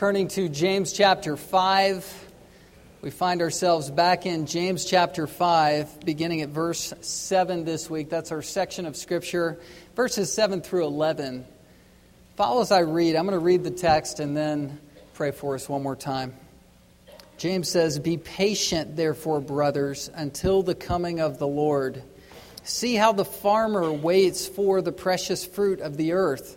turning to James chapter 5. We find ourselves back in James chapter 5, beginning at verse 7 this week. That's our section of Scripture, verses 7 through 11. Follow as I read. I'm going to read the text and then pray for us one more time. James says, Be patient, therefore, brothers, until the coming of the Lord. See how the farmer waits for the precious fruit of the earth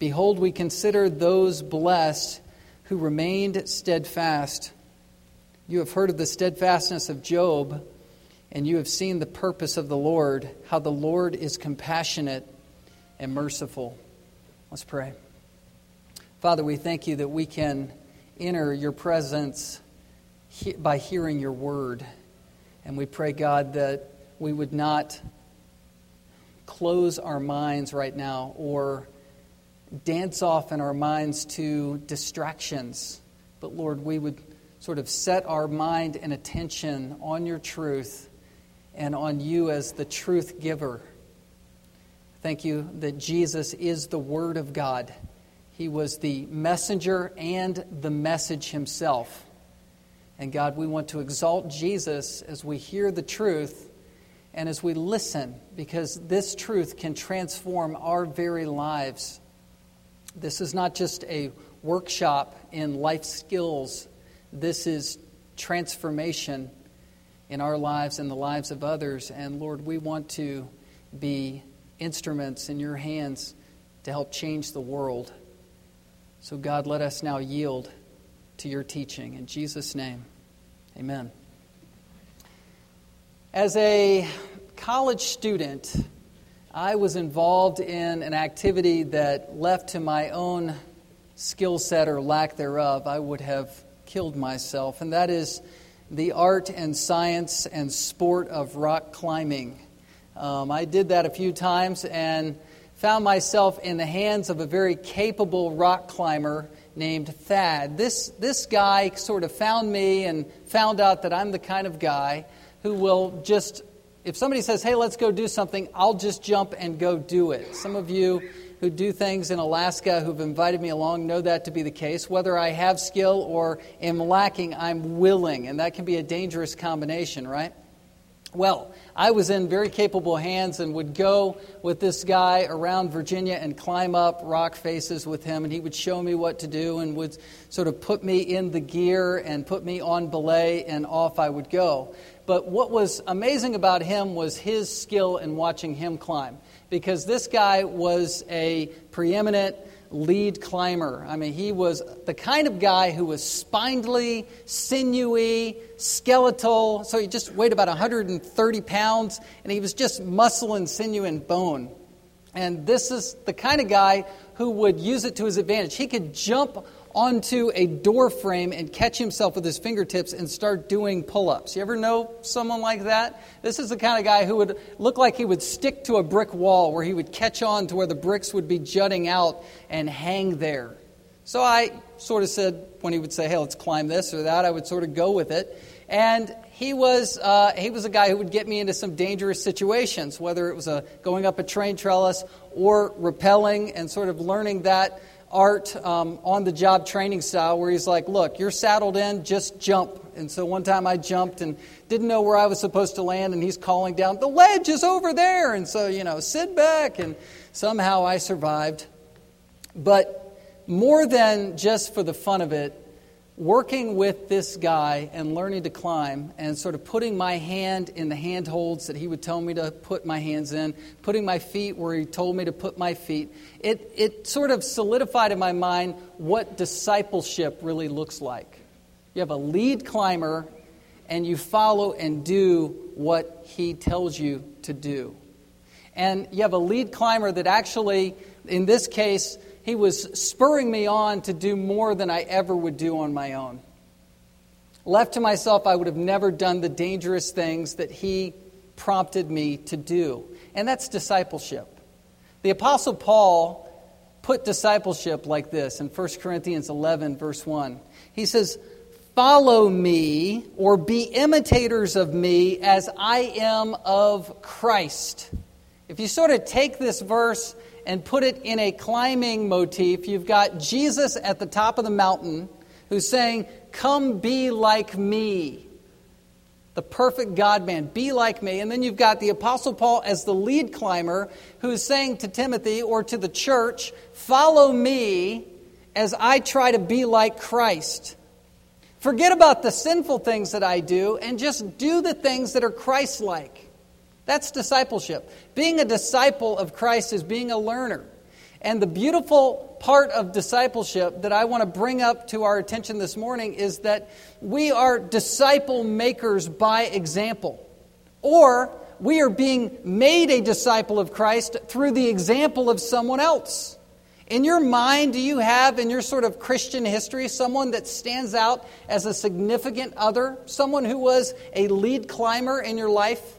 Behold, we consider those blessed who remained steadfast. You have heard of the steadfastness of Job, and you have seen the purpose of the Lord, how the Lord is compassionate and merciful. Let's pray. Father, we thank you that we can enter your presence by hearing your word. And we pray, God, that we would not close our minds right now or dance off in our minds to distractions. But Lord, we would sort of set our mind and attention on your truth and on you as the truth giver. Thank you that Jesus is the Word of God. He was the messenger and the message himself. And God, we want to exalt Jesus as we hear the truth and as we listen, because this truth can transform our very lives. This is not just a workshop in life skills, this is transformation in our lives and the lives of others. And Lord, we want to be instruments in your hands to help change the world. So, God, let us now yield to your teaching. In Jesus' name, amen. As a college student, I was involved in an activity that, left to my own skill set or lack thereof, I would have killed myself, and that is the art and science and sport of rock climbing. Um, I did that a few times and found myself in the hands of a very capable rock climber named Thad. This, this guy sort of found me and found out that I'm the kind of guy who will just if somebody says, hey, let's go do something, I'll just jump and go do it. Some of you who do things in Alaska who've invited me along know that to be the case. Whether I have skill or am lacking, I'm willing, and that can be a dangerous combination, right? Well, I was in very capable hands and would go with this guy around Virginia and climb up rock faces with him, and he would show me what to do and would sort of put me in the gear and put me on belay, and off I would go. But what was amazing about him was his skill in watching him climb, because this guy was a preeminent lead climber. I mean, he was the kind of guy who was spindly, sinewy, skeletal. So he just weighed about 130 pounds, and he was just muscle and sinew and bone. And this is the kind of guy who would use it to his advantage. He could jump onto a door frame and catch himself with his fingertips and start doing pull ups. You ever know someone like that? This is the kind of guy who would look like he would stick to a brick wall where he would catch on to where the bricks would be jutting out and hang there. So I sort of said, when he would say, hey, let's climb this or that, I would sort of go with it. And he was, uh, he was a guy who would get me into some dangerous situations, whether it was a, going up a train trellis or rappelling and sort of learning that art um, on the job training style where he's like, Look, you're saddled in, just jump. And so one time I jumped and didn't know where I was supposed to land, and he's calling down, The ledge is over there. And so, you know, sit back. And somehow I survived. But more than just for the fun of it, working with this guy and learning to climb and sort of putting my hand in the handholds that he would tell me to put my hands in, putting my feet where he told me to put my feet, it, it sort of solidified in my mind what discipleship really looks like. You have a lead climber and you follow and do what he tells you to do. And you have a lead climber that actually, in this case, he was spurring me on to do more than I ever would do on my own. Left to myself, I would have never done the dangerous things that he prompted me to do. And that's discipleship. The Apostle Paul put discipleship like this in 1 Corinthians 11, verse 1. He says, Follow me or be imitators of me as I am of Christ. If you sort of take this verse and put it in a climbing motif, you've got Jesus at the top of the mountain who's saying, Come be like me. The perfect God man, be like me. And then you've got the Apostle Paul as the lead climber who's saying to Timothy or to the church, Follow me as I try to be like Christ. Forget about the sinful things that I do and just do the things that are Christ like. That's discipleship. Being a disciple of Christ is being a learner. And the beautiful part of discipleship that I want to bring up to our attention this morning is that we are disciple makers by example. Or we are being made a disciple of Christ through the example of someone else. In your mind, do you have in your sort of Christian history someone that stands out as a significant other? Someone who was a lead climber in your life?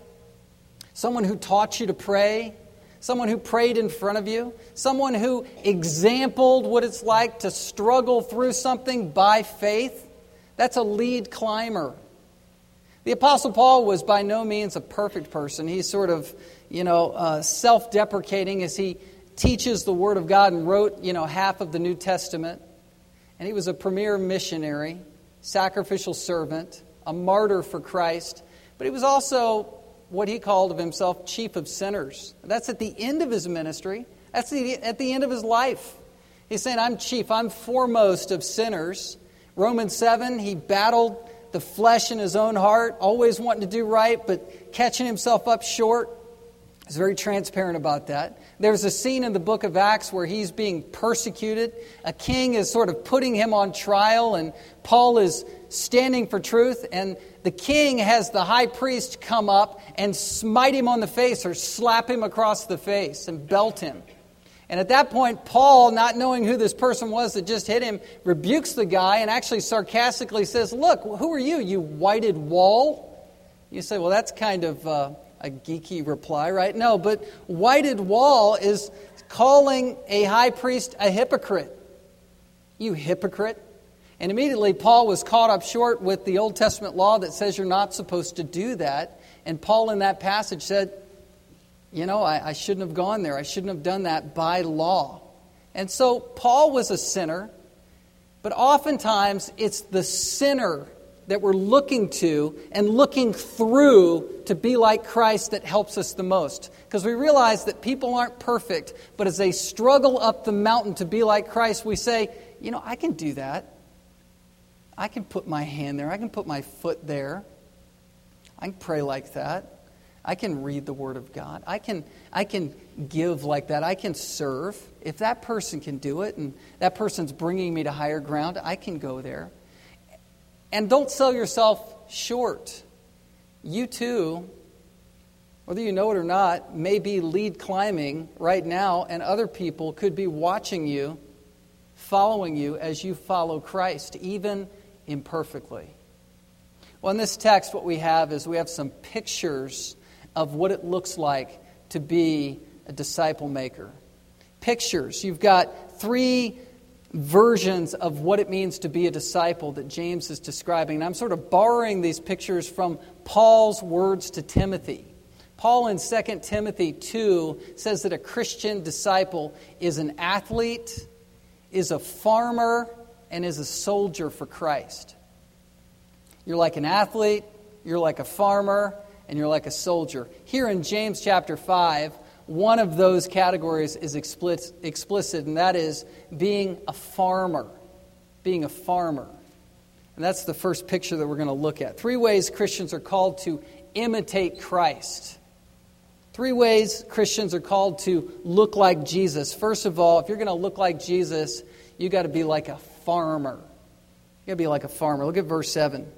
Someone who taught you to pray? someone who prayed in front of you, someone who exampled what it's like to struggle through something by faith. That's a lead climber. The Apostle Paul was by no means a perfect person. He's sort of, you know, uh, self deprecating as he teaches the Word of God and wrote, you know, half of the New Testament. And he was a premier missionary, sacrificial servant, a martyr for Christ. But he was also what he called of himself chief of sinners. That's at the end of his ministry, that's the, at the end of his life. He's saying, I'm chief, I'm foremost of sinners. Romans 7, he battled the flesh in his own heart, always wanting to do right, but catching himself up short. He's very transparent about that. There's a scene in the book of Acts where he's being persecuted. A king is sort of putting him on trial, and Paul is standing for truth, and the king has the high priest come up and smite him on the face or slap him across the face and belt him. And at that point, Paul, not knowing who this person was that just hit him, rebukes the guy and actually sarcastically says, Look, who are you, you whited wall? You say, Well, that's kind of uh, a geeky reply, right? No, but whited wall is calling a high priest a hypocrite. You hypocrite. And immediately, Paul was caught up short with the Old Testament law that says you're not supposed to do that. And Paul, in that passage, said, You know, I, I shouldn't have gone there. I shouldn't have done that by law. And so, Paul was a sinner, but oftentimes it's the sinner that we're looking to and looking through to be like Christ that helps us the most. Because we realize that people aren't perfect, but as they struggle up the mountain to be like Christ, we say, you know, I can do that. I can put my hand there. I can put my foot there. I can pray like that. I can read the Word of God. I can, I can give like that. I can serve. If that person can do it and that person's bringing me to higher ground, I can go there. And don't sell yourself short. You too, whether you know it or not, may be lead climbing right now, and other people could be watching you, following you as you follow Christ, even imperfectly. Well, in this text, what we have is we have some pictures of what it looks like to be a disciple maker. Pictures. You've got three versions of what it means to be a disciple that James is describing. And I'm sort of borrowing these pictures from Paul's words to Timothy. Paul in 2 Timothy 2 says that a Christian disciple is an athlete, is a farmer, and is a soldier for Christ. You're like an athlete, you're like a farmer, and you're like a soldier. Here in James chapter 5, one of those categories is explicit, and that is being a farmer. Being a farmer. And that's the first picture that we're going to look at. Three ways Christians are called to imitate Christ. Three ways Christians are called to look like Jesus. First of all, if you're going to look like Jesus, you've got to be like a farmer. You got to be like a farmer. Look at verse 7.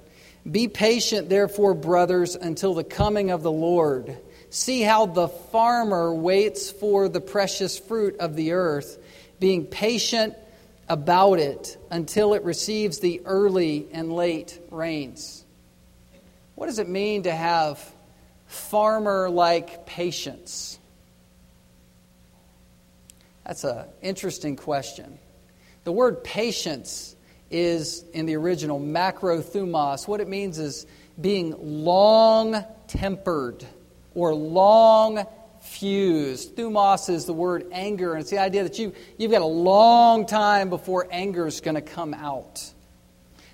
Be patient, therefore, brothers, until the coming of the Lord. See how the farmer waits for the precious fruit of the earth, being patient about it until it receives the early and late rains. What does it mean to have farmer like patience? That's an interesting question. The word patience is in the original macrothumos. What it means is being long tempered or long fused. Thumos is the word anger, and it's the idea that you, you've got a long time before anger is going to come out.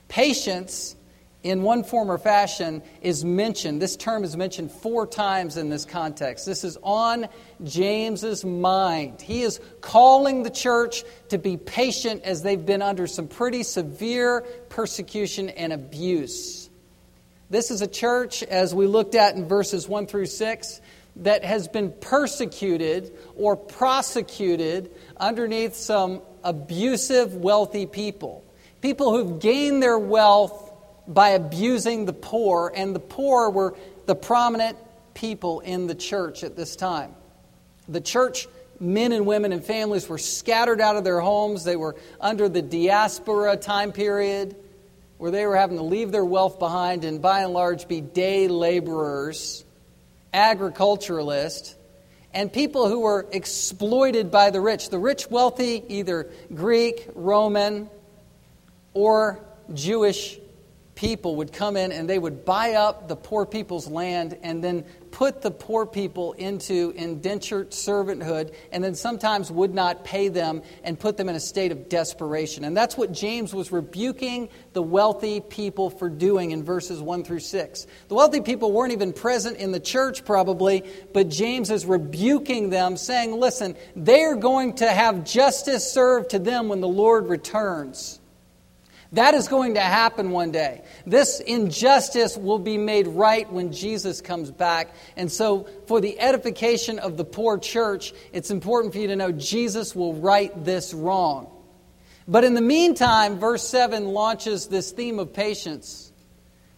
Patience, in one form or fashion, is mentioned. This term is mentioned four times in this context. This is on James's mind. He is calling the church to be patient as they've been under some pretty severe persecution and abuse. This is a church, as we looked at in verses 1 through 6, that has been persecuted or prosecuted underneath some abusive, wealthy people. People who've gained their wealth by abusing the poor, and the poor were the prominent people in the church at this time. The church men and women and families were scattered out of their homes. They were under the diaspora time period where they were having to leave their wealth behind and by and large be day laborers agriculturalists, and people who were exploited by the rich. The rich, wealthy, either Greek, Roman, or Jewish people would come in and they would buy up the poor people's land and then put the poor people into indentured servanthood and then sometimes would not pay them and put them in a state of desperation. And that's what James was rebuking the wealthy people for doing in verses 1 through 6. The wealthy people weren't even present in the church, probably, but James is rebuking them, saying, Listen, they are going to have justice served to them when the Lord returns. That is going to happen one day. This injustice will be made right when Jesus comes back. And so, for the edification of the poor church, it's important for you to know Jesus will right this wrong. But in the meantime, verse 7 launches this theme of patience,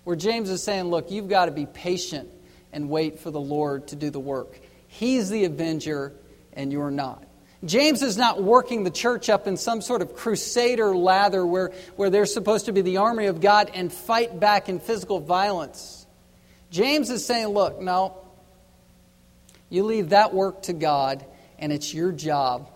where James is saying, Look, you've got to be patient and wait for the Lord to do the work. He's the avenger, and you're not. James is not working the church up in some sort of crusader lather where, where they're supposed to be the army of God and fight back in physical violence. James is saying, look, no, you leave that work to God, and it's your job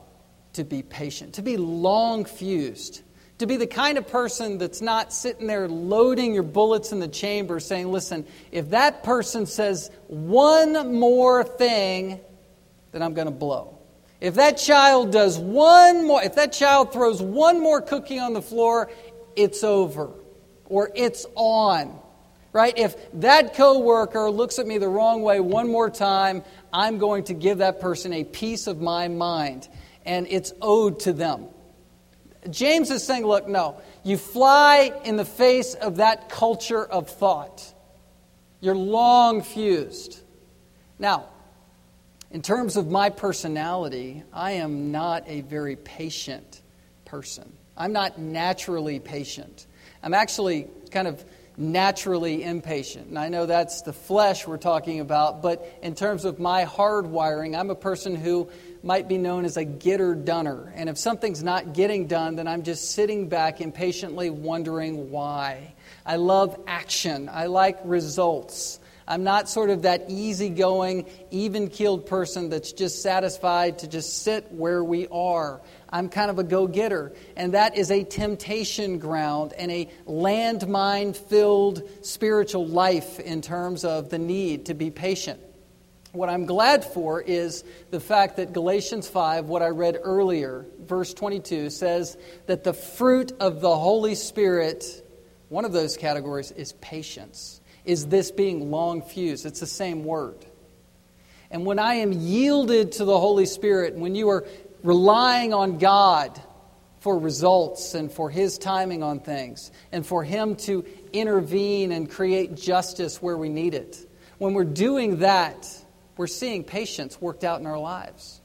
to be patient, to be long fused, to be the kind of person that's not sitting there loading your bullets in the chamber saying, listen, if that person says one more thing, then I'm going to blow. If that child does one more, if that child throws one more cookie on the floor, it's over or it's on. Right? If that coworker looks at me the wrong way one more time, I'm going to give that person a piece of my mind and it's owed to them. James is saying, look, no, you fly in the face of that culture of thought. You're long fused. Now, in terms of my personality, I am not a very patient person. I'm not naturally patient. I'm actually kind of naturally impatient. And I know that's the flesh we're talking about, but in terms of my hard wiring, I'm a person who might be known as a getter doner. And if something's not getting done, then I'm just sitting back impatiently wondering why. I love action, I like results. I'm not sort of that easygoing, even keeled person that's just satisfied to just sit where we are. I'm kind of a go getter. And that is a temptation ground and a landmine filled spiritual life in terms of the need to be patient. What I'm glad for is the fact that Galatians 5, what I read earlier, verse 22, says that the fruit of the Holy Spirit, one of those categories, is patience is this being long fused. It's the same word. And when I am yielded to the Holy Spirit, when you are relying on God for results and for His timing on things, and for Him to intervene and create justice where we need it, when we're doing that, we're seeing patience worked out in our lives.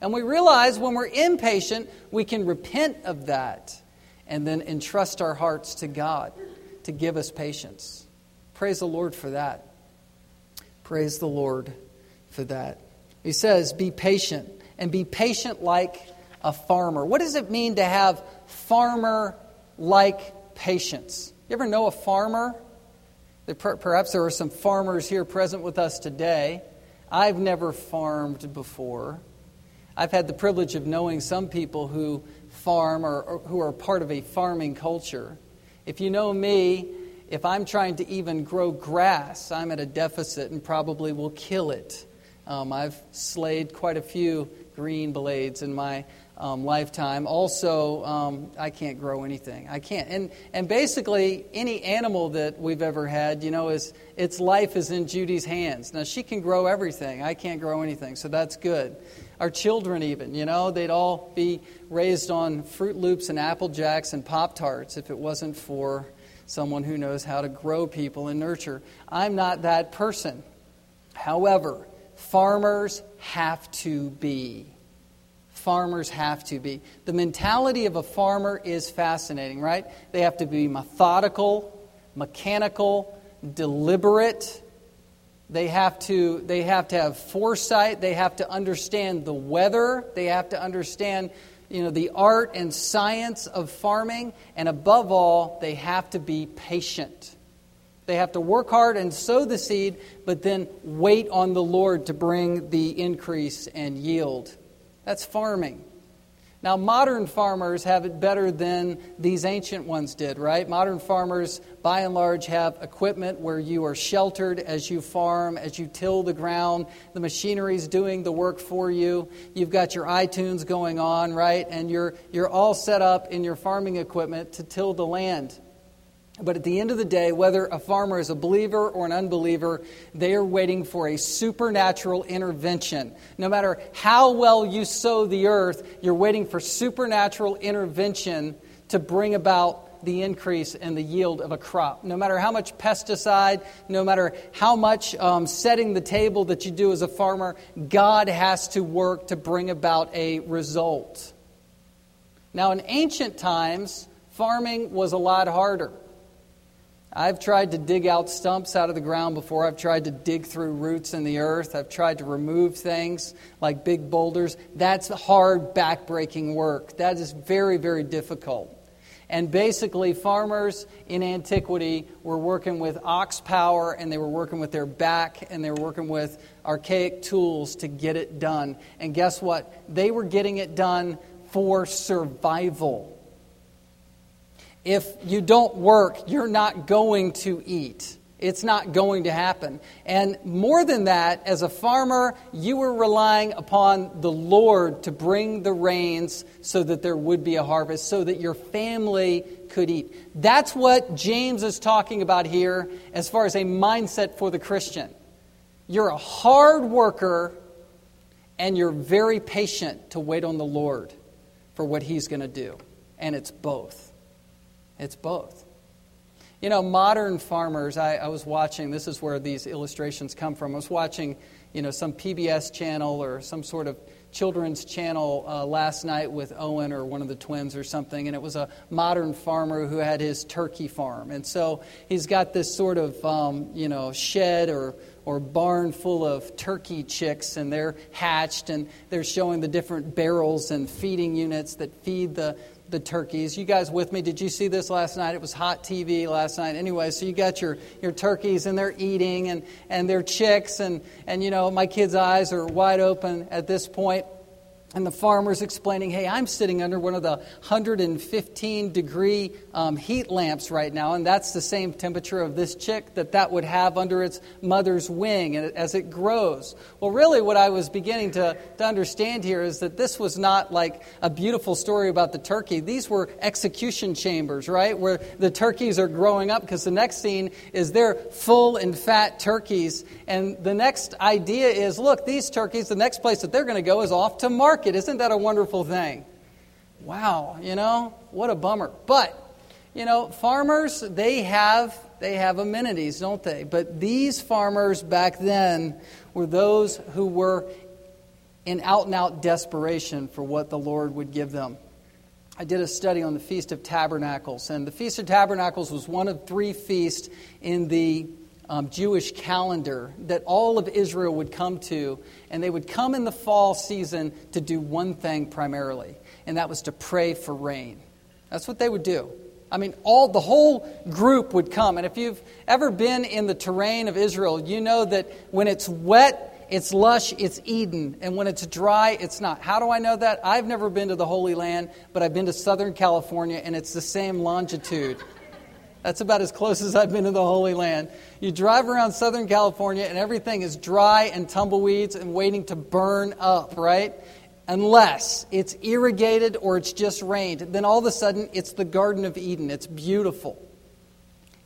And we realize when we're impatient, we can repent of that and then entrust our hearts to God to give us patience. Praise the Lord for that. Praise the Lord for that. He says, Be patient, and be patient like a farmer. What does it mean to have farmer like patience. You ever know a farmer? Perhaps there are some farmers here present with us today. I've never farmed before. I've had the privilege of knowing some people who farm or, or, who are part of a farming culture. If you know me, if I'm trying to even grow grass, I'm at a deficit and probably will kill it. Um, I've slayed quite a few green blades in my um, lifetime. Also, um, I can't grow anything. I can't. And, and basically, any animal that we've ever had, you know, is its life is in Judy's hands. Now, she can grow everything. I can't grow anything, so that's good. Our children, even, you know, they'd all be raised on Froot Loops and Apple Jacks and Pop Tarts if it wasn't for someone who knows how to grow people and nurture. I'm not that person. However, farmers have to be farmers have to be. The mentality of a farmer is fascinating, right? They have to be methodical, mechanical, deliberate. They have to they have to have foresight, they have to understand the weather, they have to understand you know the art and science of farming and above all they have to be patient. They have to work hard and sow the seed, but then wait on the Lord to bring the increase and yield. That's farming. Now, modern farmers have it better than these ancient ones did, right? Modern farmers, by and large, have equipment where you are sheltered as you farm, as you till the ground. The machinery is doing the work for you. You've got your iTunes going on, right? And you're, you're all set up in your farming equipment to till the land. But at the end of the day, whether a farmer is a believer or an unbeliever, they are waiting for a supernatural intervention. No matter how well you sow the earth, you're waiting for supernatural intervention to bring about the increase and the yield of a crop. No matter how much pesticide, no matter how much um, setting the table that you do as a farmer, God has to work to bring about a result. Now, in ancient times, farming was a lot harder. I've tried to dig out stumps out of the ground before. I've tried to dig through roots in the earth. I've tried to remove things like big boulders. That's hard, backbreaking work. That is very, very difficult. And basically, farmers in antiquity were working with ox power and they were working with their back and they were working with archaic tools to get it done. And guess what? They were getting it done for survival if you don't work, you're not going to eat. It's not going to happen. And more than that, as a farmer, you were relying upon the Lord to bring the rains so that there would be a harvest, so that your family could eat. That's what James is talking about here as far as a mindset for the Christian. You're a hard worker and you're very patient to wait on the Lord for what He's going to do. And it's both. It's both. You know, modern farmers, I, I, was watching, this is where these illustrations come from. I was watching, you know, some PBS channel or some sort of children's channel uh, last night with Owen or one of the twins or something, and it was a modern farmer who had his turkey farm. And so he's got this sort of, um, you know, shed or, or barn full of turkey chicks, and they're hatched, and they're showing the different barrels and feeding units that feed the, the turkeys. You guys with me? Did you see this last night? It was hot TV last night. Anyway, so you got your, your turkeys and they're eating and, and they're chicks and, and you know, my kids' eyes are wide open at this point. And the farmer's explaining, hey, I'm sitting under one of the 115 degree um, heat lamps right now, and that's the same temperature of this chick that that would have under its mother's wing as it grows. Well, really, what I was beginning to, to understand here is that this was not like a beautiful story about the turkey. These were execution chambers, right? Where the turkeys are growing up, because the next scene is they're full and fat turkeys. And the next idea is look, these turkeys, the next place that they're going to go is off to market market. Isn't that a wonderful thing? Wow, you know, what a bummer. But, you know, farmers, they have they have amenities, don't they? But these farmers back then were those who were in out and out desperation for what the Lord would give them. I did a study on the Feast of Tabernacles, and the Feast of Tabernacles was one of three feasts in the um, Jewish calendar that all of Israel would come to, and they would come in the fall season to do one thing primarily, and that was to pray for rain. That's what they would do. I mean, all the whole group would come. And if you've ever been in the terrain of Israel, you know that when it's wet, it's lush, it's Eden. And when it's dry, it's not. How do I know that? I've never been to the Holy Land, but I've been to Southern California, and it's the same longitude. That's about as close as I've been to the Holy Land. You drive around Southern California, and everything is dry and tumbleweeds and waiting to burn up, right? unless it's irrigated or it's just rained. Then all of a sudden, it's the Garden of Eden. It's beautiful.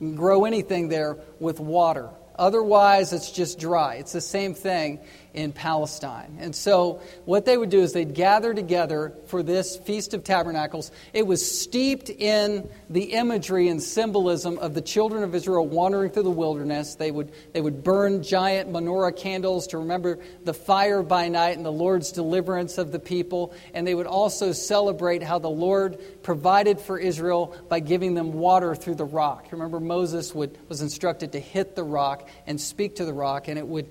You can grow anything there with water. Otherwise, it's just dry. It's the same thing in Palestine. And so, what they would do is they'd gather together for this Feast of Tabernacles. It was steeped in the imagery and symbolism of the children of Israel wandering through the wilderness. They would, they would burn giant menorah candles to remember the fire by night and the Lord's deliverance of the people. And they would also celebrate how the Lord provided for Israel by giving them water through the rock. Remember, Moses would, was instructed to hit the rock and speak to the rock, and it would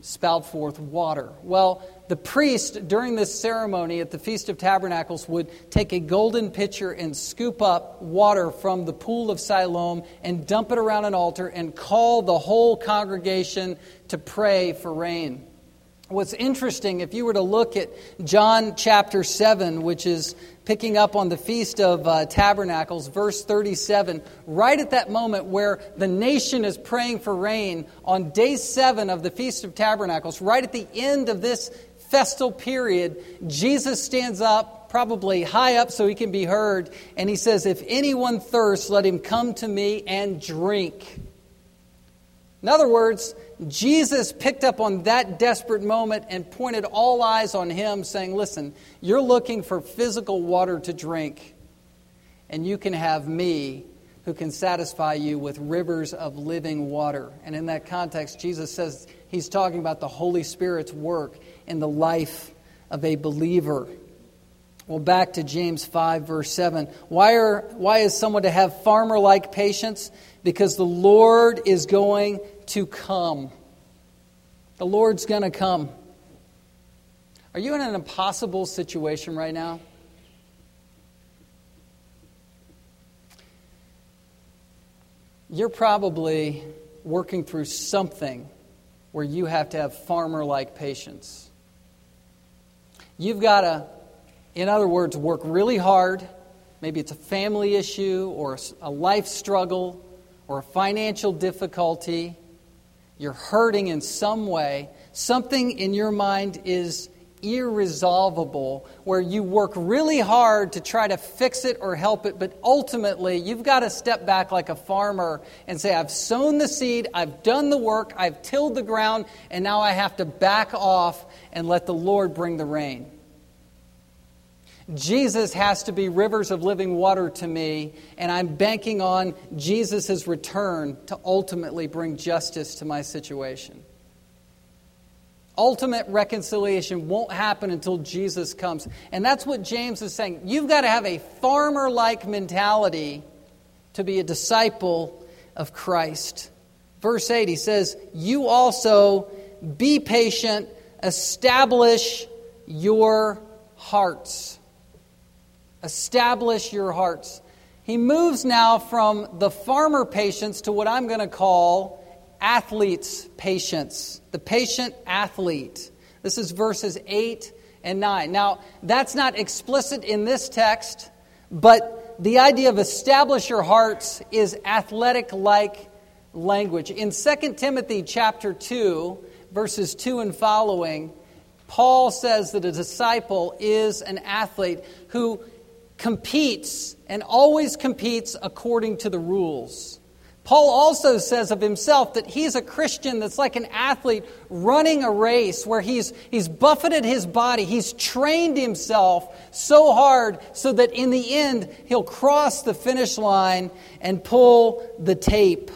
spout forth water. Well, the priest during this ceremony at the Feast of Tabernacles would take a golden pitcher and scoop up water from the pool of Siloam and dump it around an altar and call the whole congregation to pray for rain. What's interesting, if you were to look at John chapter 7, which is picking up on the Feast of uh, Tabernacles, verse 37, right at that moment where the nation is praying for rain, on day 7 of the Feast of Tabernacles, right at the end of this festal period, Jesus stands up, probably high up so he can be heard, and he says, If anyone thirsts, let him come to me and drink. In other words, Jesus picked up on that desperate moment and pointed all eyes on him, saying, Listen, you're looking for physical water to drink, and you can have me who can satisfy you with rivers of living water. And in that context, Jesus says he's talking about the Holy Spirit's work in the life of a believer. Well, back to James 5, verse 7. Why, are, why is someone to have farmer like patience? Because the Lord is going to come. The Lord's going to come. Are you in an impossible situation right now? You're probably working through something where you have to have farmer like patience. You've got to, in other words, work really hard. Maybe it's a family issue or a life struggle or a financial difficulty you're hurting in some way, something in your mind is irresolvable, where you work really hard to try to fix it or help it, but ultimately you've got to step back like a farmer and say, I've sown the seed, I've done the work, I've tilled the ground, and now I have to back off and let the Lord bring the rain. Jesus has to be rivers of living water to me, and I'm banking on Jesus' return to ultimately bring justice to my situation. Ultimate reconciliation won't happen until Jesus comes. And that's what James is saying. You've got to have a farmer like mentality to be a disciple of Christ. Verse 8, he says, You also be patient, establish your hearts establish your hearts. He moves now from the farmer patience to what I'm going to call athlete's patience, the patient athlete. This is verses 8 and 9. Now, that's not explicit in this text, but the idea of establish your hearts is athletic like language. In 2 Timothy chapter 2, verses 2 and following, Paul says that a disciple is an athlete who competes and always competes according to the rules. Paul also says of himself that he's a Christian that's like an athlete running a race where he's, he's buffeted his body, he's trained himself so hard so that in the end he'll cross the finish line and pull the tape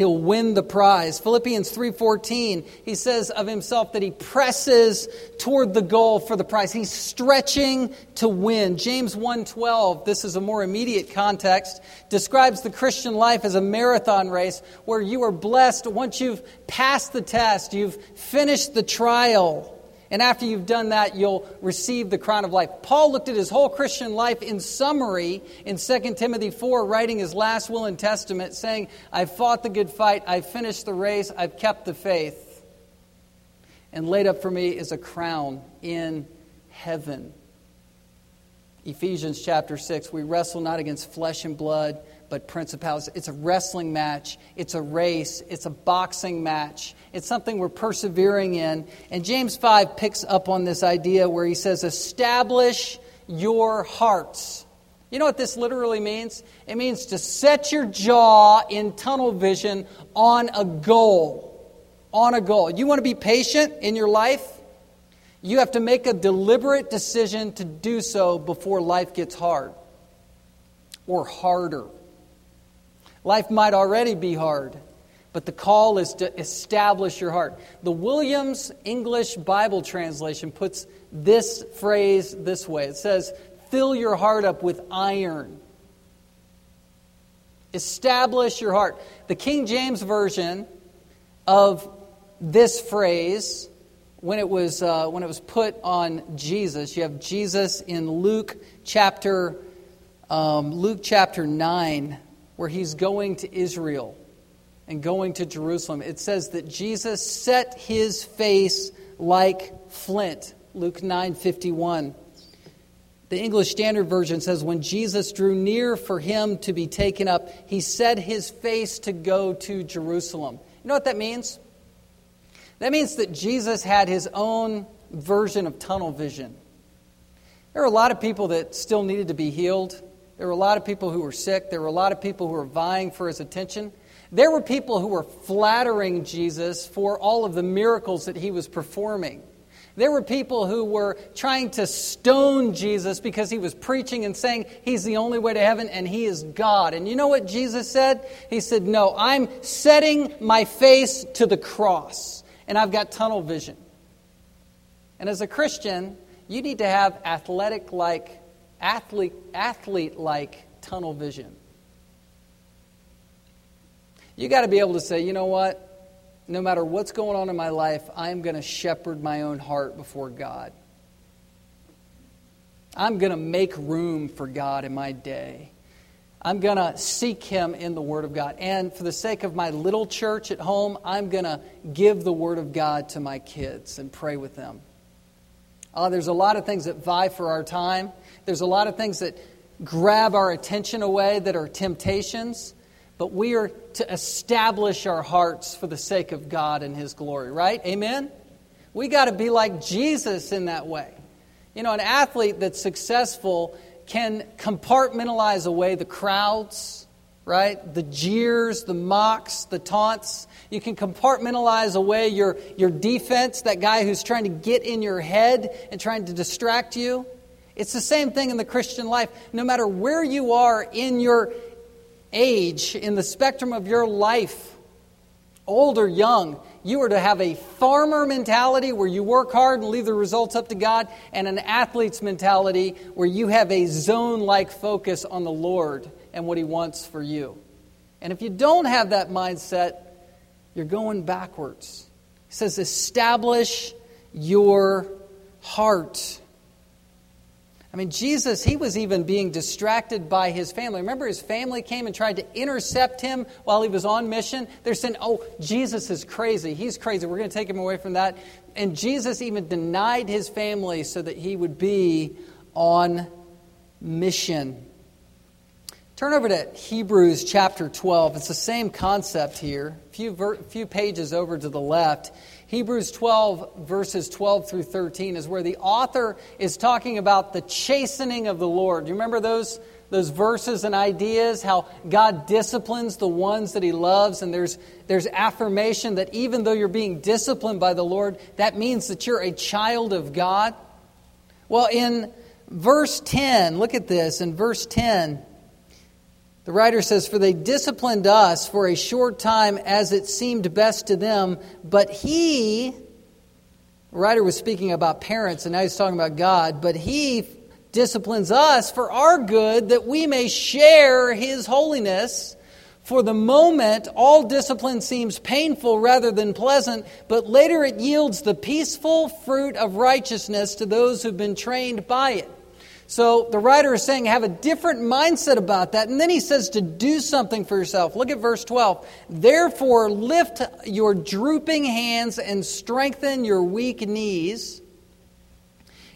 he'll win the prize. Philippians 3:14, he says of himself that he presses toward the goal for the prize. He's stretching to win. James 1:12, this is a more immediate context, describes the Christian life as a marathon race where you are blessed once you've passed the test, you've finished the trial, And after you've done that, you'll receive the crown of life. Paul looked at his whole Christian life in summary in 2 Timothy 4, writing his last will and testament, saying, I've fought the good fight, I've finished the race, I've kept the faith. And laid up for me is a crown in heaven. Ephesians chapter 6, we wrestle not against flesh and blood but principalities. It's a wrestling match, it's a race, it's a boxing match. It's something we're persevering in. And James 5 picks up on this idea where he says, Establish your hearts. You know what this literally means? It means to set your jaw in tunnel vision on a goal. On a goal. You want to be patient in your life? You have to make a deliberate decision to do so before life gets hard or harder. Life might already be hard, but the call is to establish your heart. The Williams English Bible translation puts this phrase this way it says, Fill your heart up with iron. Establish your heart. The King James Version of this phrase, when it was, uh, when it was put on Jesus, you have Jesus in Luke chapter, um, Luke chapter 9 where he's going to Israel and going to Jerusalem, it says that Jesus set his face like flint. Luke 9:51. The English Standard Version says when Jesus drew near for him to be taken up, he set his face to go to Jerusalem. You know what that means? That means that Jesus had his own version of tunnel vision. There are a lot of people that still needed to be healed. There were a lot of people who were sick. There were a lot of people who were vying for his attention. There were people who were flattering Jesus for all of the miracles that he was performing. There were people who were trying to stone Jesus because he was preaching and saying he's the only way to heaven and he is God. And you know what Jesus said? He said, No, I'm setting my face to the cross and I've got tunnel vision. And as a Christian, you need to have athletic like athlete athlete like tunnel vision. You got to be able to say, you know what? No matter what's going on in my life, I'm going to shepherd my own heart before God. I'm going to make room for God in my day. I'm going to seek Him in the Word of God. And for the sake of my little church at home, I'm going to give the Word of God to my kids and pray with them. Uh, there's a lot of things that vie for our time. There's a lot of things that grab our attention away that are temptations, but we are to establish our hearts for the sake of God and His glory, right? Amen? We got to be like Jesus in that way. You know, an athlete that's successful can compartmentalize away the crowds, right? The jeers, the mocks, the taunts. You can compartmentalize away your, your defense, that guy who's trying to get in your head and trying to distract you. It's the same thing in the Christian life. No matter where you are in your age, in the spectrum of your life, old or young, you are to have a farmer mentality where you work hard and leave the results up to God, and an athlete's mentality where you have a zone like focus on the Lord and what He wants for you. And if you don't have that mindset, you're going backwards. He says, establish your heart. I mean, Jesus, he was even being distracted by his family. Remember, his family came and tried to intercept him while he was on mission? They're saying, oh, Jesus is crazy. He's crazy. We're going to take him away from that. And Jesus even denied his family so that he would be on mission. Turn over to Hebrews chapter 12. It's the same concept here, a few, ver- few pages over to the left. Hebrews 12, verses 12 through 13, is where the author is talking about the chastening of the Lord. Do You remember those, those verses and ideas? How God disciplines the ones that He loves, and there's, there's affirmation that even though you're being disciplined by the Lord, that means that you're a child of God. Well, in verse 10, look at this. In verse 10, the writer says, For they disciplined us for a short time as it seemed best to them, but he, the writer was speaking about parents, and now he's talking about God, but he disciplines us for our good that we may share his holiness. For the moment, all discipline seems painful rather than pleasant, but later it yields the peaceful fruit of righteousness to those who've been trained by it. So the writer is saying have a different mindset about that. And then he says to do something for yourself. Look at verse 12. Therefore, lift your drooping hands and strengthen your weak knees,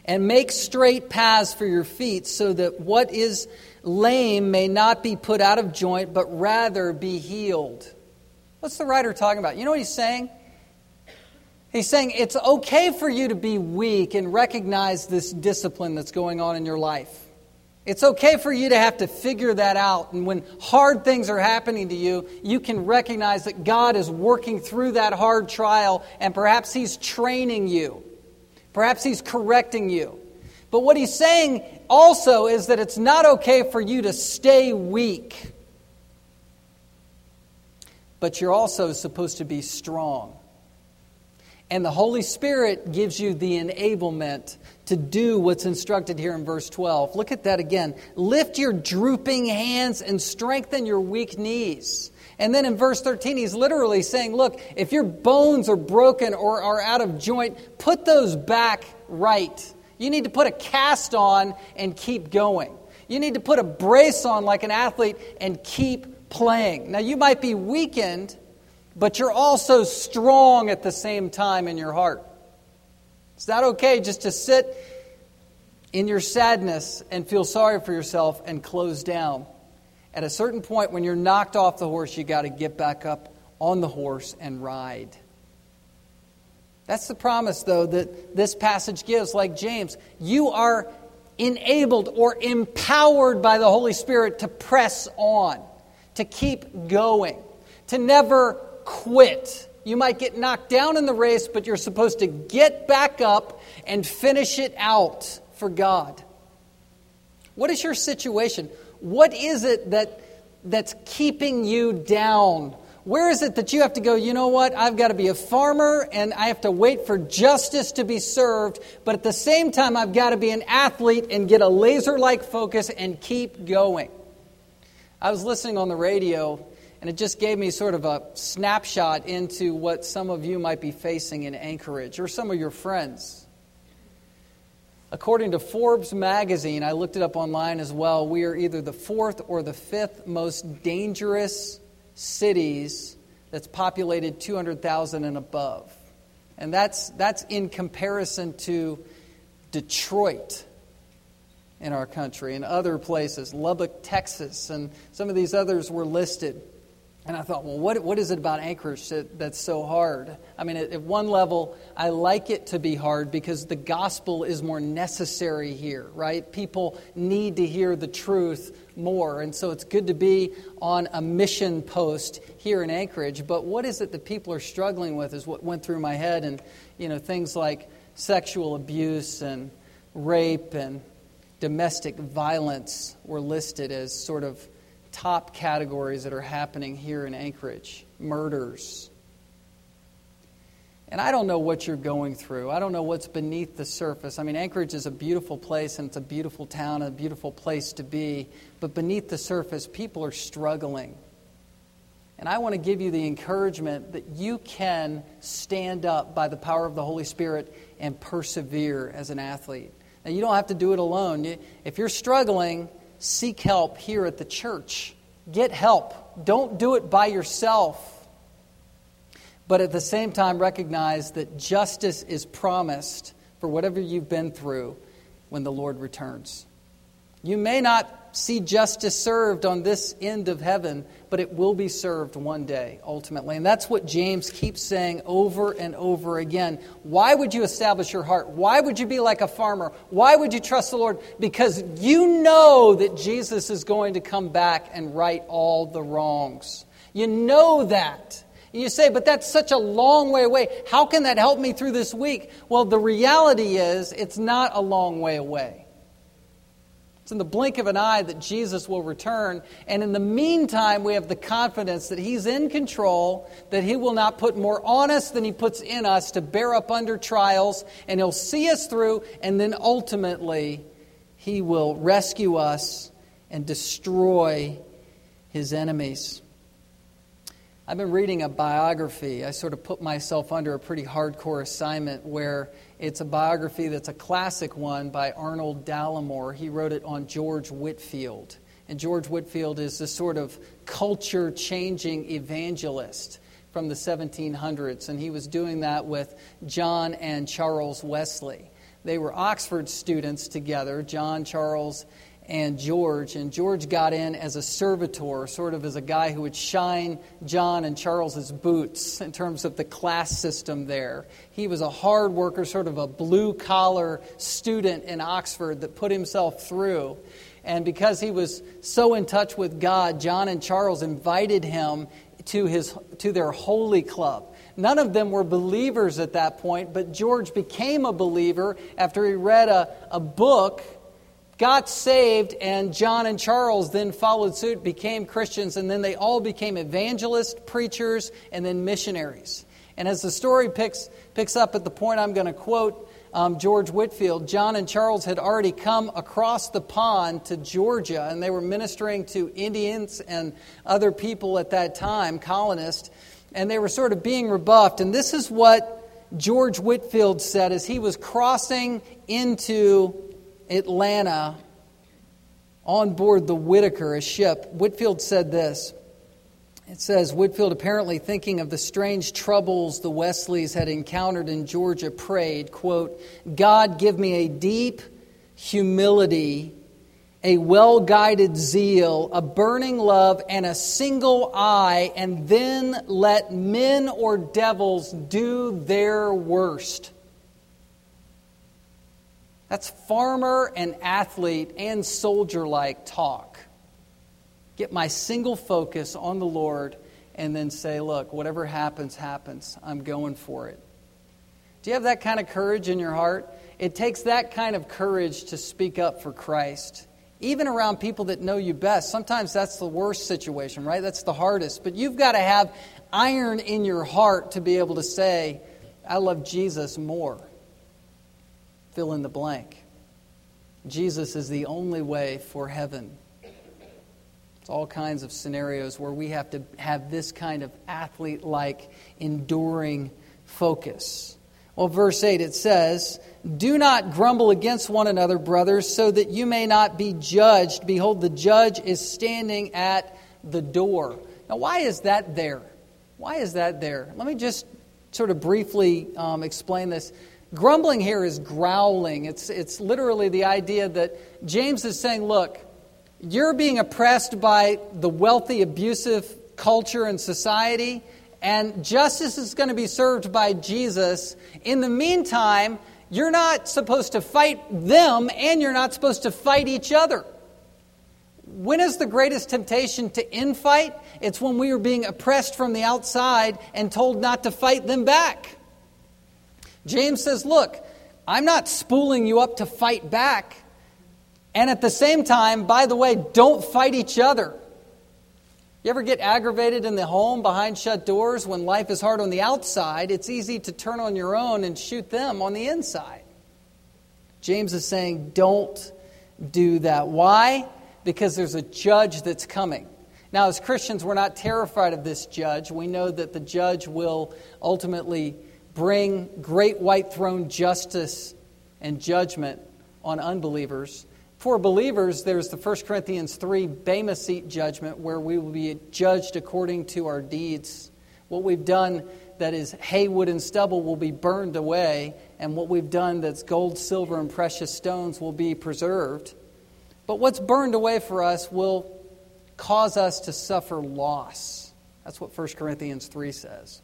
and make straight paths for your feet, so that what is lame may not be put out of joint, but rather be healed. What's the writer talking about? You know what he's saying? He's saying it's okay for you to be weak and recognize this discipline that's going on in your life. It's okay for you to have to figure that out. And when hard things are happening to you, you can recognize that God is working through that hard trial and perhaps He's training you. Perhaps He's correcting you. But what He's saying also is that it's not okay for you to stay weak. But you're also supposed to be strong. And the Holy Spirit gives you the enablement to do what's instructed here in verse 12. Look at that again. Lift your drooping hands and strengthen your weak knees. And then in verse 13, he's literally saying, Look, if your bones are broken or are out of joint, put those back right. You need to put a cast on and keep going. You need to put a brace on like an athlete and keep playing. Now, you might be weakened but you're also strong at the same time in your heart. It's not okay just to sit in your sadness and feel sorry for yourself and close down. At a certain point, when you're knocked off the horse, you got to get back up on the horse and ride. That's the promise, though, that this passage gives, like James. You are enabled or empowered by the Holy Spirit to press on, to keep going, to never quit. You might get knocked down in the race, but you're supposed to get back up and finish it out for God. What is your situation? What is it that, that's keeping you down? Where is it that you have to go, you know what, I've got to be a farmer and I have to wait for justice to be served, but at the same time, I've got to be an athlete and get a laser like focus and keep going? I was listening on the radio and it just gave me sort of a snapshot into what some of you might be facing in Anchorage or some of your friends. According to Forbes magazine, I looked it up online as well, we are either the fourth or the fifth most dangerous cities that's populated 200,000 and above. And that's, that's in comparison to Detroit in our country and other places, Lubbock, Texas, and some of these others were listed. And I thought, well, what, what is it about Anchorage that, that's so hard? I mean, at, at, one level, I like it to be hard because the gospel is more necessary here, right? People need to hear the truth more. And so it's good to be on a mission post here in Anchorage. But what is it that people are struggling with is what went through my head. And, you know, things like sexual abuse and rape and domestic violence were listed as sort of top categories that are happening here in Anchorage murders. And I don't know what you're going through. I don't know what's beneath the surface. I mean, Anchorage is a beautiful place and it's a beautiful town and a beautiful place to be. But beneath the surface, people are struggling. And I want to give you the encouragement that you can stand up by the power of the Holy Spirit and persevere as an athlete. Now, you don't have to do it alone. If you're struggling, seek help here at the church. Get help. Don't do it by yourself. But at the same time, recognize that justice is promised for whatever you've been through when the Lord returns. You may not see justice served on this end of heaven, but it will be served one day, ultimately. And that's what James keeps saying over and over again. Why would you establish your heart? Why would you be like a farmer? Why would you trust the Lord? Because you know that Jesus is going to come back and right all the wrongs. You know that. You say, but that's such a long way away. How can that help me through this week? Well, the reality is, it's not a long way away. It's in the blink of an eye that Jesus will return. And in the meantime, we have the confidence that He's in control, that He will not put more on us than He puts in us to bear up under trials, and He'll see us through, and then ultimately, He will rescue us and destroy His enemies. I've been reading a biography. I sort of put myself under a pretty hardcore assignment where it's a biography that's a classic one by Arnold Dallimore. He wrote it on George Whitefield. And George Whitefield is this sort of culture changing evangelist from the 1700s. And he was doing that with John and Charles Wesley. They were Oxford students together, John, Charles, and George. And George got in as a servitor, sort of as a guy who would shine John and Charles's boots in terms of the class system there. He was a hard worker, sort of a blue collar student in Oxford that put himself through. And because he was so in touch with God, John and Charles invited him to, his, to their holy club. None of them were believers at that point, but George became a believer after he read a, a book got saved, and John and Charles then followed suit, became Christians, and then they all became evangelists, preachers, and then missionaries. And as the story picks, picks up at the point I'm going to quote um, George Whitefield, John and Charles had already come across the pond to Georgia, and they were ministering to Indians and other people at that time, colonists, and they were sort of being rebuffed. And this is what George Whitefield said as he was crossing into Atlanta on board the Whitaker, a ship, Whitefield said this. It says Whitefield, apparently thinking of the strange troubles the Wesleys had encountered in Georgia, prayed, quote, God give me a deep humility, a well guided zeal, a burning love, and a single eye, and then let men or devils do their worst. That's farmer and athlete and soldier like talk. Get my single focus on the Lord and then say, look, whatever happens, happens. I'm going for it. Do you have that kind of courage in your heart? It takes that kind of courage to speak up for Christ, even around people that know you best. Sometimes that's the worst situation, right? That's the hardest. But you've got to have iron in your heart to be able to say, I love Jesus more fill in the blank. Jesus is the only way for heaven. It's all kinds of scenarios where we have to have this kind of athlete like, enduring focus. Well, verse 8 it says, Do not grumble against one another, brothers, so that you may not be judged. Behold, the judge is standing at the door. Now, why is that there? Why is that there? Let me just sort of briefly um, explain this. Grumbling here is growling. It's, it's literally the idea that James is saying, look, you're being oppressed by the wealthy, abusive culture and society, and justice is going to be served by Jesus. In the meantime, you're not supposed to fight them, and you're not supposed to fight each other. When is the greatest temptation to infight? It's when we are being oppressed from the outside and told not to fight them back. James says, Look, I'm not spooling you up to fight back. And at the same time, by the way, don't fight each other. You ever get aggravated in the home behind shut doors when life is hard on the outside? It's easy to turn on your own and shoot them on the inside. James is saying, don't do that. Why? Because there's a judge that's coming. Now, as Christians, we're not terrified of this judge. We know that the judge will ultimately bring great white throne justice and judgment on unbelievers. For believers, there's the 1 Corinthians 3 Bema seat judgment where we will be judged according to our deeds. What we've done that is hay, wood, and stubble will be burned away, and what we've done that's gold, silver, and precious stones will be preserved. But what's burned away for us will cause us to suffer loss. That's what 1 Corinthians 3 says.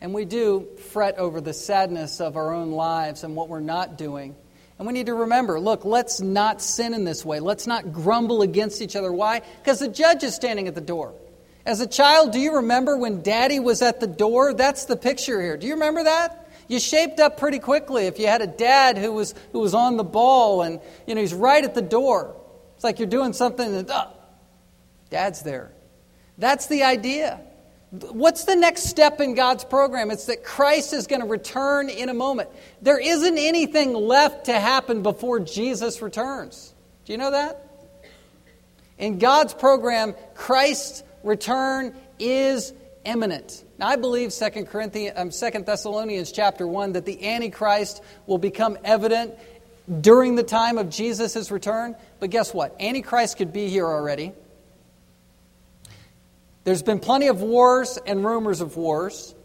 And we do fret over the sadness of our own lives and what we're not doing. And we need to remember look, let's not sin in this way. Let's not grumble against each other. Why? Because the judge is standing at the door. As a child, do you remember when daddy was at the door? That's the picture here. Do you remember that? You shaped up pretty quickly if you had a dad who was, who was on the ball and you know, he's right at the door. It's like you're doing something and, uh, dad's there. That's the idea. What's the next step in God's program? It's that Christ is going to return in a moment. There isn't anything left to happen before Jesus returns. Do you know that? In God's program, Christ's return is imminent. Now, I believe 2 Corinthians, um, 2 Thessalonians chapter 1 that the Antichrist will become evident during the time of Jesus' return. But guess what? Antichrist could be here already. There's been plenty of wars and rumors of wars.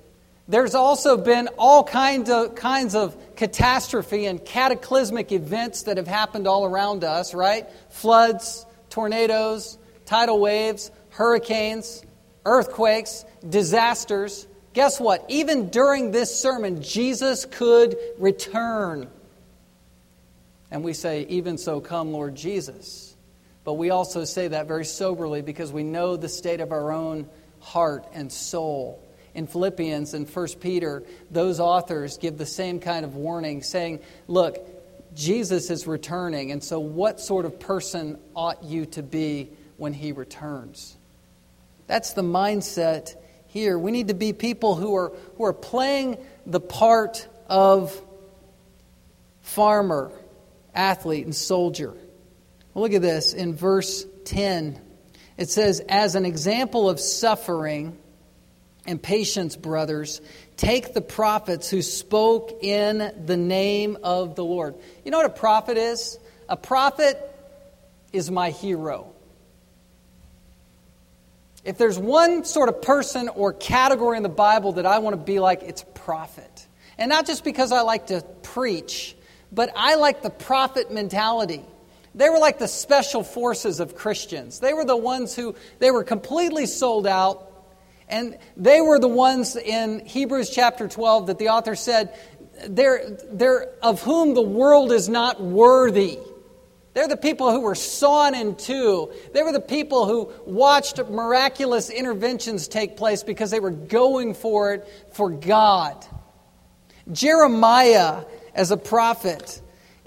There's also been all kinds of, kinds of catastrophe and cataclysmic events that have happened all around us, right? Floods, tornadoes, tidal waves, hurricanes, earthquakes, disasters. Guess what? Even during this sermon, Jesus could return. And we say, Even so, come, Lord Jesus. But we also say that very soberly because we know the state of our own heart and soul in Philippians and 1 Peter, those authors give the same kind of warning, saying, Look, Jesus is returning, and so what sort of person ought you to be when he returns? That's the mindset here. We need to be people who are, who are playing the part of farmer, athlete, and soldier. Well, look at this in verse 10. It says, As an example of suffering, and patience, brothers. Take the prophets who spoke in the name of the Lord. You know what a prophet is? A prophet is my hero. If there's one sort of person or category in the Bible that I want to be like, it's prophet. And not just because I like to preach, but I like the prophet mentality. They were like the special forces of Christians. They were the ones who they were completely sold out and they were the ones in Hebrews chapter 12 that the author said, they're, they're of whom the world is not worthy. They're the people who were sawn in two. They were the people who watched miraculous interventions take place because they were going for it for God. Jeremiah, as a prophet,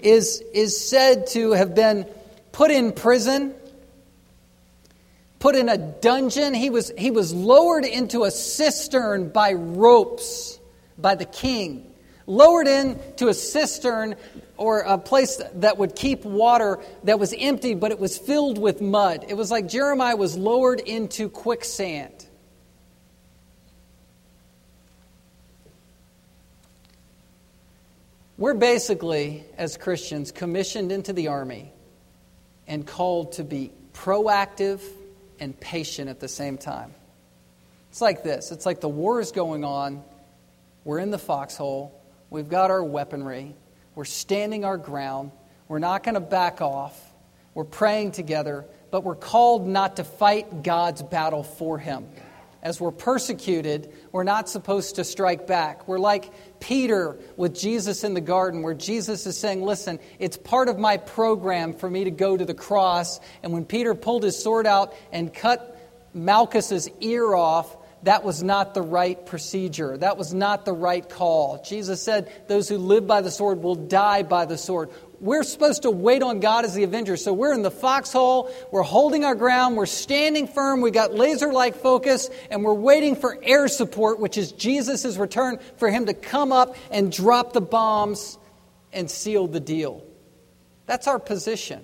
is, is said to have been put in prison put in a dungeon. He was, he was lowered into a cistern by ropes by the king. Lowered into a cistern or a place that would keep water that was empty, but it was filled with mud. It was like Jeremiah was lowered into quicksand. We're basically, as Christians, commissioned into the army and called to be proactive and patient at the same time. It's like this. It's like the war is going on, we're in the foxhole, we've got our weaponry, we're standing our ground, we're not going to back off, we're praying together, but we're called not to fight God's battle for Him. As we're persecuted, we're not supposed to strike back. We're like Peter with Jesus in the garden, where Jesus is saying, Listen, it's part of my program for me to go to the cross. And when Peter pulled his sword out and cut Malchus's ear off, that was not the right procedure. That was not the right call. Jesus said, Those who live by the sword will die by the sword we're supposed to wait on God as the avenger. So we're in the foxhole, we're holding our ground, we're standing firm, we got laser like focus, and we're waiting for air support, which is Jesus' return, for him to come up and drop the bombs and seal the deal. That's our position.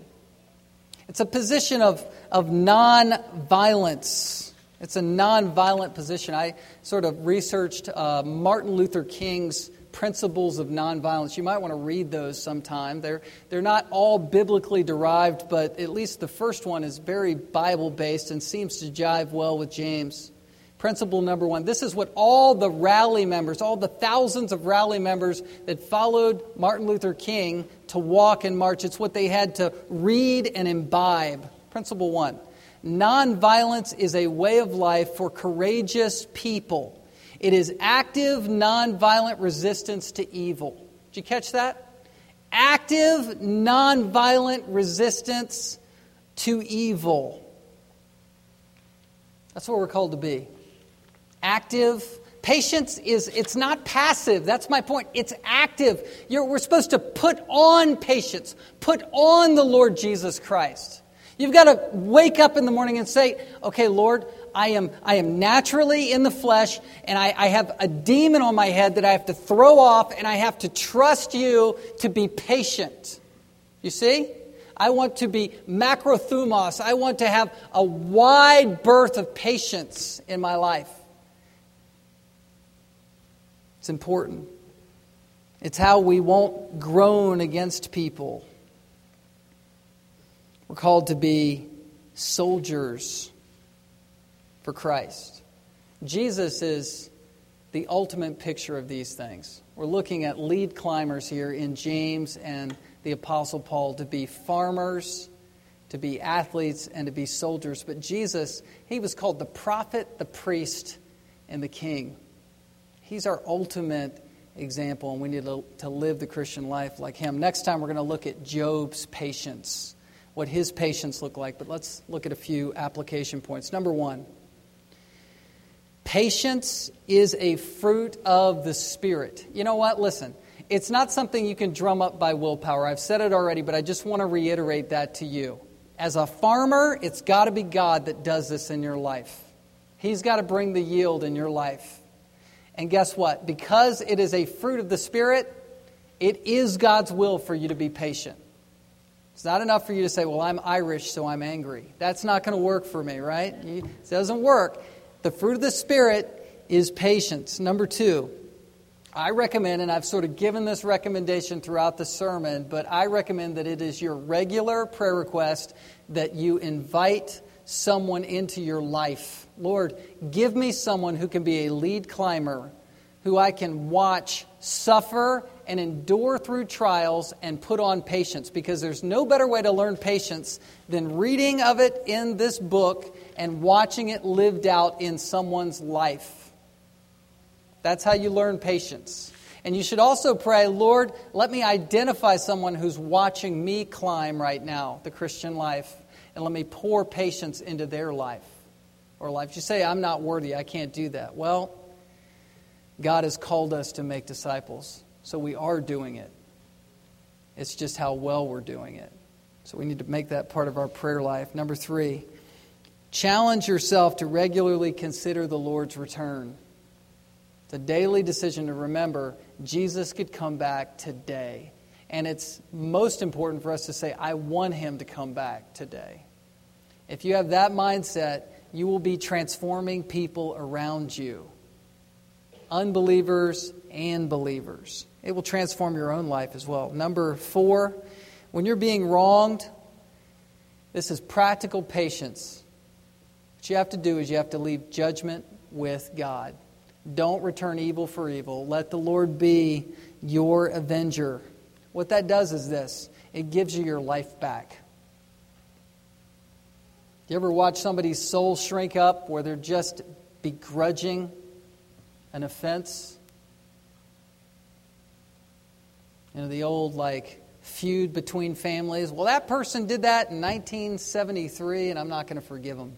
It's a position of, of non violence. It's a nonviolent position. I sort of researched uh, Martin Luther King's principles of nonviolence. You might want to read those sometime. They're, they're not all biblically derived, but at least the first one is very Bible based and seems to jive well with James. Principle number one this is what all the rally members, all the thousands of rally members that followed Martin Luther King to walk and march, it's what they had to read and imbibe. Principle one nonviolence is a way of life for courageous people it is active, nonviolent resistance to evil. Did you catch that? Active, nonviolent resistance to evil. That's what we're called to be. Active. Patience is, it's not passive. That's my point. It's active. You're, we're supposed to put on patience, put on the Lord Jesus Christ. You've got to wake up in the morning and say, okay, Lord, I am, I am naturally in the flesh, and I, I have a demon on my head that I have to throw off, and I have to trust you to be patient. You see? I want to be macrothumos. I want to have a wide berth of patience in my life. It's important. It's how we won't groan against people. We're called to be soldiers for Christ. Jesus is the ultimate picture of these things. We're looking at lead climbers here in James and the Apostle Paul to be farmers, to be athletes, and to be soldiers. But Jesus, he was called the prophet, the priest, and the king. He's our ultimate example, and we need to, live the Christian life like him. Next time, we're going to look at Job's patience, what his patience looked like. But let's look at a few application points. Number one, patience is a fruit of the Spirit. You know what? Listen, it's not something you can drum up by willpower. I've said it already, but I just want to reiterate that to you. As a farmer, it's got to be God that does this in your life. He's got to bring the yield in your life. And guess what? Because it is a fruit of the Spirit, it is God's will for you to be patient. It's not enough for you to say, Well, I'm Irish, so I'm angry. That's not going to work for me, right? It doesn't work. The fruit of the Spirit is patience. Number two, I recommend, and I've sort of given this recommendation throughout the sermon, but I recommend that it is your regular prayer request that you invite someone into your life. Lord, give me someone who can be a lead climber, who I can watch suffer and endure through trials and put on patience, because there's no better way to learn patience than reading of it in this book and watching it lived out in someone's life. That's how you learn patience. And you should also pray, Lord, let me identify someone who's watching me climb right now, the Christian life and let me pour patience into their life or life. You say, I'm not worthy, I can't do that. Well, God has called us to make disciples, so we are doing it. It's just how well we're doing it. So we need to make that part of our prayer life. Number three, challenge yourself to regularly consider the Lord's return. A daily decision to remember Jesus could come back today. And it's most important for us to say, I want him to come back today. If you have that mindset, you will be transforming people around you unbelievers and believers. It will transform your own life as well. Number four, when you're being wronged, this is practical patience. What you have to do is you have to leave judgment with God. Don't return evil for evil. Let the Lord be your avenger. What that does is this it gives you your life back. You ever watch somebody's soul shrink up where they're just begrudging an offense? You know, the old like feud between families. Well, that person did that in 1973, and I'm not going to forgive them.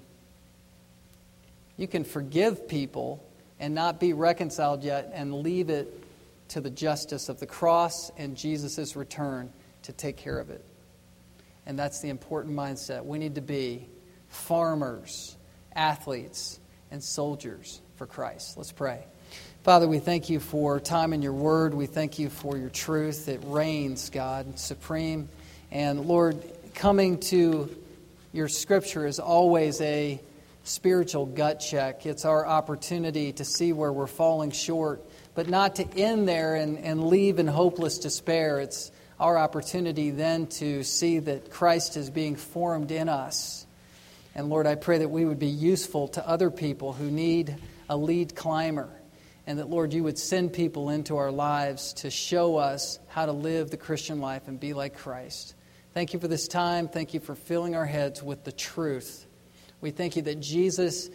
You can forgive people and not be reconciled yet and leave it to the justice of the cross and Jesus' return to take care of it. And that's the important mindset. We need to be farmers, athletes, and soldiers for Christ. Let's pray. Father, we thank you for time in your word. We thank you for your truth. It reigns, God, supreme. And Lord, coming to your scripture is always a spiritual gut check. It's our opportunity to see where we're falling short but not to end there and, and leave in hopeless despair. It's our opportunity then to see that Christ is being formed in us. And Lord, I pray that we would be useful to other people who need a lead climber. And that, Lord, you would send people into our lives to show us how to live the Christian life and be like Christ. Thank you for this time. Thank you for filling our heads with the truth. We thank you that Jesus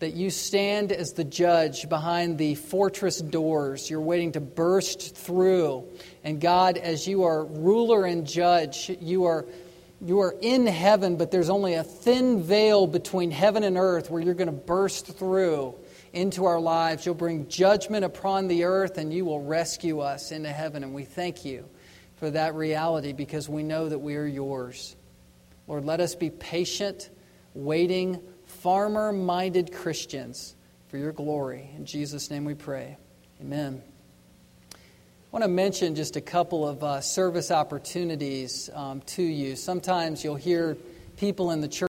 that you stand as the judge behind the fortress doors. You're waiting to burst through. And God, as you are ruler and judge, you are, you are in heaven, but there's only a thin veil between heaven and earth where you're going to burst through into our lives. You'll bring judgment upon the earth and you will rescue us into heaven. And we thank you for that reality because we know that we are yours. Lord, let us be patient, waiting farmer minded Christians for your glory. In Jesus' name we pray. Amen. I want to mention just a couple of uh, service opportunities um, to you. Sometimes you'll hear people in the church